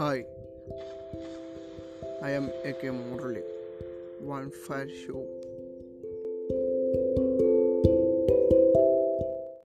Hi, I am A.K. Murali. One Fire Show